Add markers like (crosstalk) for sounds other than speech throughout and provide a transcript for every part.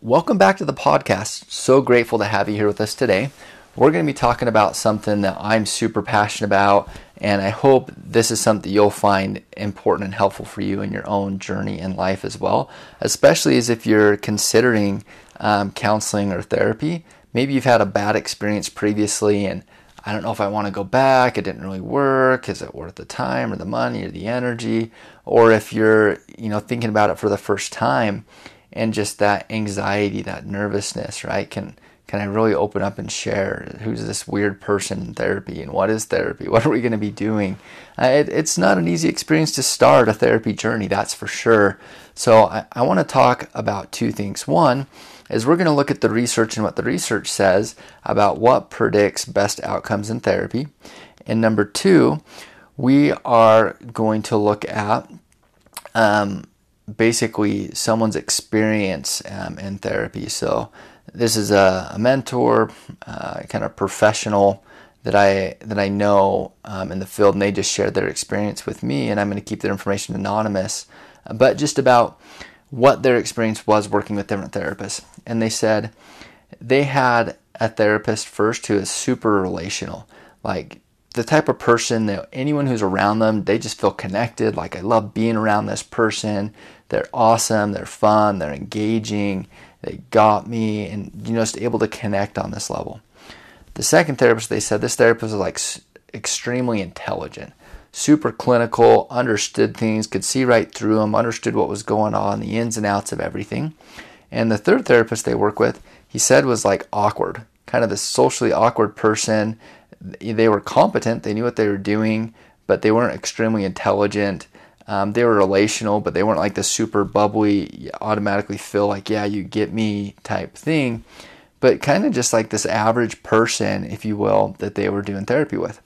Welcome back to the podcast. So grateful to have you here with us today. We're going to be talking about something that I'm super passionate about, and I hope this is something you'll find important and helpful for you in your own journey in life as well, especially as if you're considering um, counseling or therapy. Maybe you've had a bad experience previously, and I don't know if I want to go back. It didn't really work. Is it worth the time or the money or the energy? Or if you're, you know, thinking about it for the first time and just that anxiety, that nervousness, right? Can can I really open up and share who's this weird person in therapy and what is therapy? (laughs) What are we going to be doing? Uh, it, it's not an easy experience to start a therapy journey, that's for sure. So I, I want to talk about two things. One is we're going to look at the research and what the research says about what predicts best outcomes in therapy. And number two, we are going to look at um, basically someone's experience um, in therapy. So this is a, a mentor, uh, kind of professional that I that I know um, in the field, and they just shared their experience with me, and I'm going to keep their information anonymous, but just about what their experience was working with different therapists. And they said they had a therapist first who is super relational, like the type of person that anyone who's around them, they just feel connected. Like, I love being around this person. They're awesome, they're fun, they're engaging, they got me, and you know, just able to connect on this level. The second therapist, they said this therapist was like extremely intelligent, super clinical, understood things, could see right through them, understood what was going on, the ins and outs of everything. And the third therapist they work with, he said was like awkward, kind of the socially awkward person. They were competent, they knew what they were doing, but they weren't extremely intelligent. Um, they were relational, but they weren't like the super bubbly, automatically feel like, yeah, you get me type thing, but kind of just like this average person, if you will, that they were doing therapy with.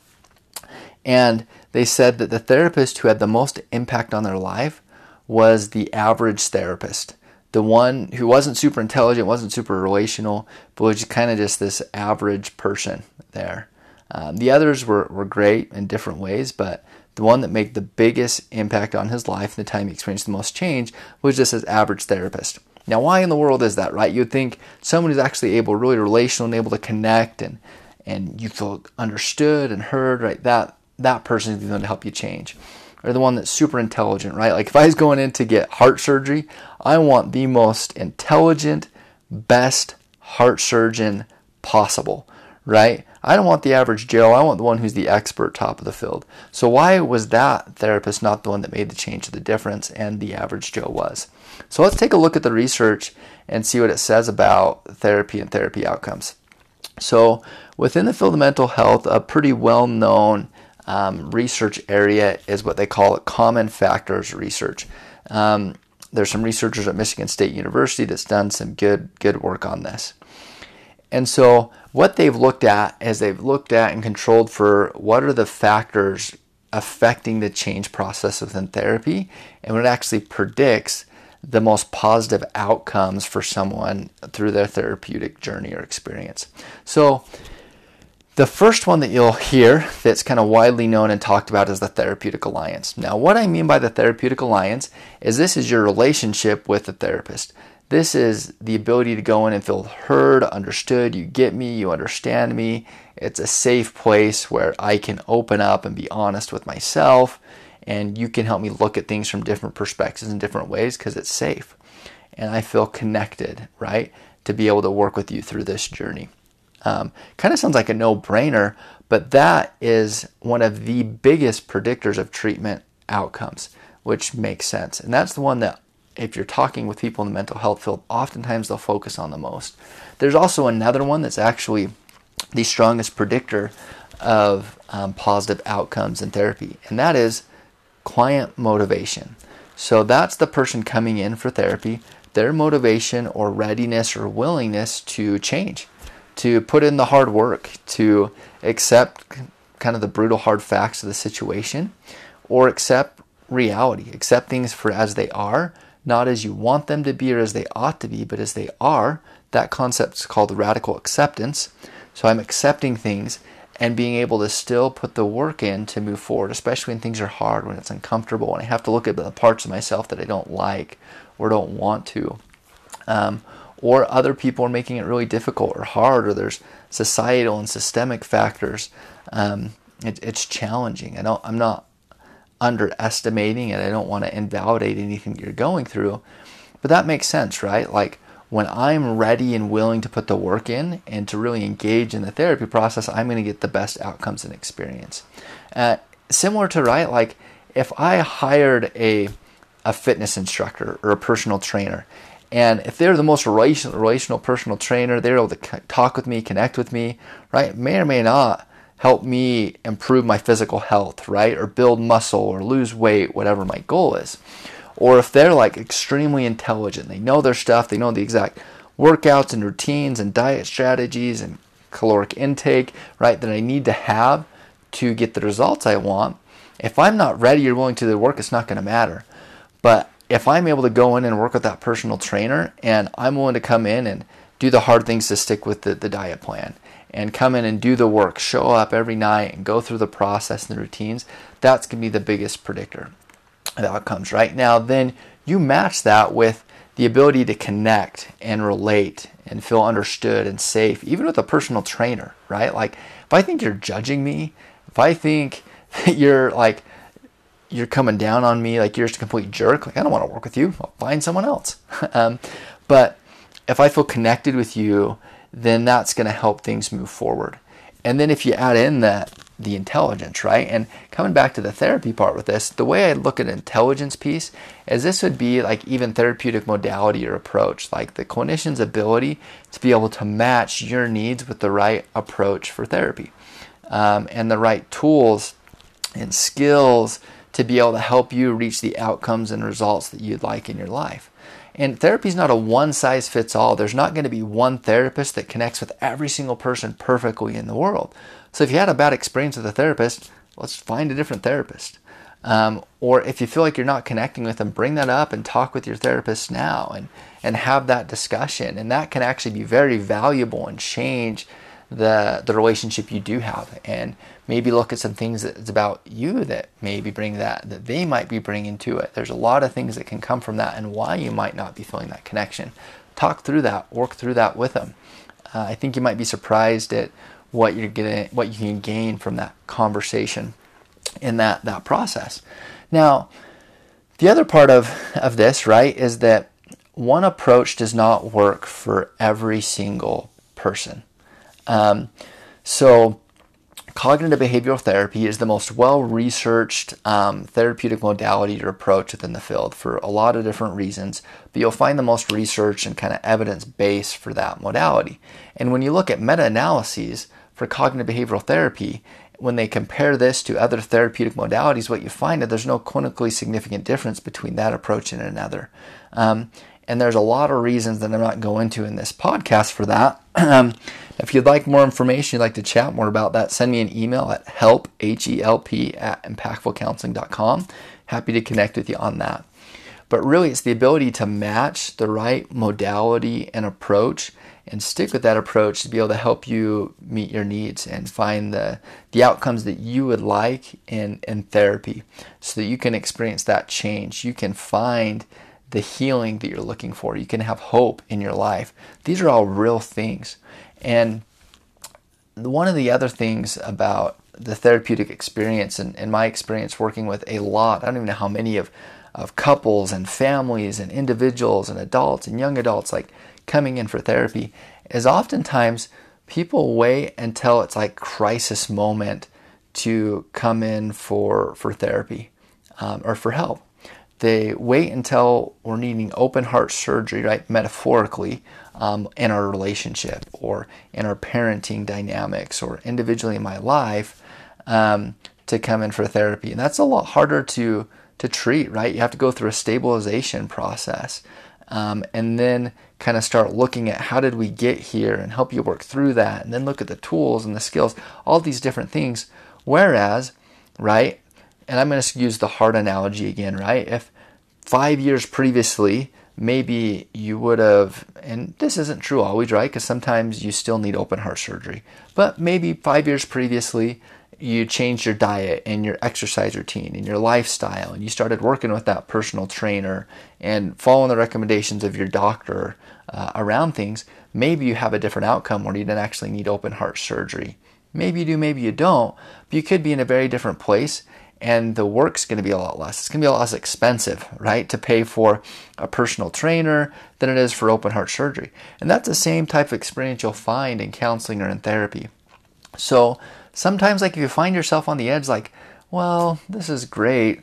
And they said that the therapist who had the most impact on their life was the average therapist. The one who wasn't super intelligent, wasn't super relational, but was kind of just this average person there. Um, the others were, were great in different ways, but the one that made the biggest impact on his life and the time he experienced the most change was just his average therapist. Now, why in the world is that, right? You'd think someone who's actually able, really relational and able to connect and and you feel understood and heard, right? That that person is one to help you change. Or the one that's super intelligent, right? Like if I was going in to get heart surgery, I want the most intelligent, best heart surgeon possible, right? I don't want the average Joe. I want the one who's the expert top of the field. So why was that therapist not the one that made the change the difference and the average Joe was? So let's take a look at the research and see what it says about therapy and therapy outcomes. So within the field of mental health, a pretty well-known um, research area is what they call common factors research. Um, there's some researchers at Michigan State University that's done some good good work on this. And so, what they've looked at is they've looked at and controlled for what are the factors affecting the change process within therapy, and what it actually predicts the most positive outcomes for someone through their therapeutic journey or experience. So, the first one that you'll hear that's kind of widely known and talked about is the therapeutic alliance. Now, what I mean by the therapeutic alliance is this is your relationship with the therapist. This is the ability to go in and feel heard, understood. You get me, you understand me. It's a safe place where I can open up and be honest with myself, and you can help me look at things from different perspectives in different ways because it's safe. And I feel connected, right, to be able to work with you through this journey. Um, kind of sounds like a no brainer, but that is one of the biggest predictors of treatment outcomes, which makes sense. And that's the one that if you're talking with people in the mental health field, oftentimes they'll focus on the most. There's also another one that's actually the strongest predictor of um, positive outcomes in therapy, and that is client motivation. So that's the person coming in for therapy, their motivation or readiness or willingness to change, to put in the hard work, to accept kind of the brutal hard facts of the situation, or accept reality, accept things for as they are not as you want them to be or as they ought to be, but as they are. That concept is called radical acceptance. So I'm accepting things and being able to still put the work in to move forward, especially when things are hard, when it's uncomfortable, when I have to look at the parts of myself that I don't like or don't want to. Um, or other people are making it really difficult or hard, or there's societal and systemic factors. Um, it, it's challenging. I don't, I'm not underestimating it. I don't want to invalidate anything you're going through, but that makes sense, right? Like when I'm ready and willing to put the work in and to really engage in the therapy process, I'm going to get the best outcomes and experience. Uh, similar to right, like if I hired a a fitness instructor or a personal trainer, and if they're the most relational, relational personal trainer, they're able to talk with me, connect with me, right? May or may not help me improve my physical health, right? Or build muscle or lose weight, whatever my goal is or if they're like extremely intelligent, they know their stuff, they know the exact workouts and routines and diet strategies and caloric intake, right, that I need to have to get the results I want. If I'm not ready or willing to do the work, it's not going to matter. But if I'm able to go in and work with that personal trainer and I'm willing to come in and do the hard things to stick with the, the diet plan and come in and do the work, show up every night and go through the process and the routines, that's going to be the biggest predictor the outcomes, right? Now, then you match that with the ability to connect and relate and feel understood and safe, even with a personal trainer, right? Like, if I think you're judging me, if I think (laughs) that you're like, you're coming down on me, like you're just a complete jerk, like, I don't want to work with you, I'll find someone else. (laughs) um, but if I feel connected with you, then that's going to help things move forward. And then if you add in that the intelligence, right? And coming back to the therapy part with this, the way I look at intelligence piece is this would be like even therapeutic modality or approach, like the clinician's ability to be able to match your needs with the right approach for therapy um, and the right tools and skills to be able to help you reach the outcomes and results that you'd like in your life. And therapy is not a one size fits all. There's not going to be one therapist that connects with every single person perfectly in the world. So if you had a bad experience with a therapist, let's find a different therapist. Um, or if you feel like you're not connecting with them, bring that up and talk with your therapist now and, and have that discussion. And that can actually be very valuable and change the, the relationship you do have. And maybe look at some things that's about you that maybe bring that, that they might be bringing to it. There's a lot of things that can come from that and why you might not be feeling that connection. Talk through that, work through that with them. Uh, I think you might be surprised at what you're getting, what you can gain from that conversation in that that process. Now, the other part of of this, right, is that one approach does not work for every single person. Um, so, cognitive behavioral therapy is the most well researched um, therapeutic modality or approach within the field for a lot of different reasons. But you'll find the most research and kind of evidence base for that modality. And when you look at meta analyses, for cognitive behavioral therapy, when they compare this to other therapeutic modalities, what you find is there's no clinically significant difference between that approach and another. Um, and there's a lot of reasons that I'm not going into in this podcast for that. Um, if you'd like more information, you'd like to chat more about that, send me an email at help, H-E-L-P, at impactfulcounseling.com. Happy to connect with you on that. But really, it's the ability to match the right modality and approach and stick with that approach to be able to help you meet your needs and find the, the outcomes that you would like in, in therapy so that you can experience that change. You can find the healing that you're looking for. You can have hope in your life. These are all real things. And one of the other things about the therapeutic experience and, and my experience working with a lot, I don't even know how many of, of couples and families and individuals and adults and young adults, like coming in for therapy is oftentimes people wait until it's like crisis moment to come in for for therapy um, or for help. They wait until we're needing open heart surgery, right? Metaphorically, um, in our relationship or in our parenting dynamics or individually in my life um, to come in for therapy, and that's a lot harder to to treat, right? You have to go through a stabilization process um, and then kind of start looking at how did we get here and help you work through that and then look at the tools and the skills all these different things whereas right and i'm going to use the heart analogy again right? If five years previously maybe you would have and this isn't true always right? Because sometimes you still need open heart surgery. But maybe five years previously you changed your diet and your exercise routine and your lifestyle and you started working with that personal trainer and following the recommendations of your doctor uh, around things, maybe you have a different outcome where you didn't actually need open heart surgery. Maybe you do, maybe you don't, but you could be in a very different place and the work's going to be a lot less. It's going to be a lot less expensive, right, to pay for a personal trainer than it is for open heart surgery. And that's the same type of experience you'll find in counseling or in therapy. So sometimes, like if you find yourself on the edge, like, well, this is great,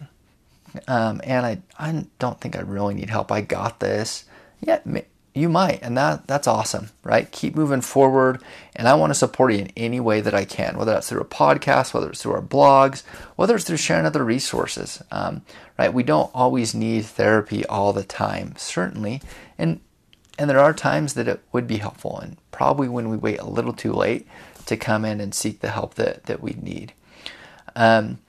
um, and I, I don't think I really need help. I got this. Yeah, you might and that that's awesome right? Keep moving forward and i want to support you in any way that i can whether that's through a podcast whether it's through our blogs whether it's through sharing other resources um, right? We don't always need therapy all the time certainly and and there are times that it would be helpful and probably when we wait a little too late to come in and seek the help that that we need. Um,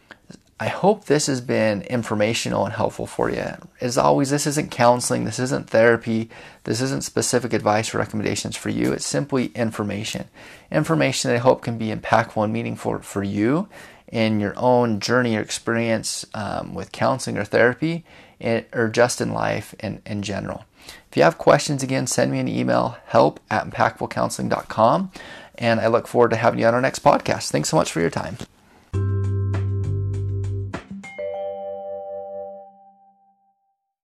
I hope this has been informational and helpful for you. As always, this isn't counseling, this isn't therapy, this isn't specific advice or recommendations for you. It's simply information. Information that I hope can be impactful and meaningful for you in your own journey or experience um, with counseling or therapy, or just in life in, in general. If you have questions, again, send me an email help at impactfulcounseling.com. And I look forward to having you on our next podcast. Thanks so much for your time.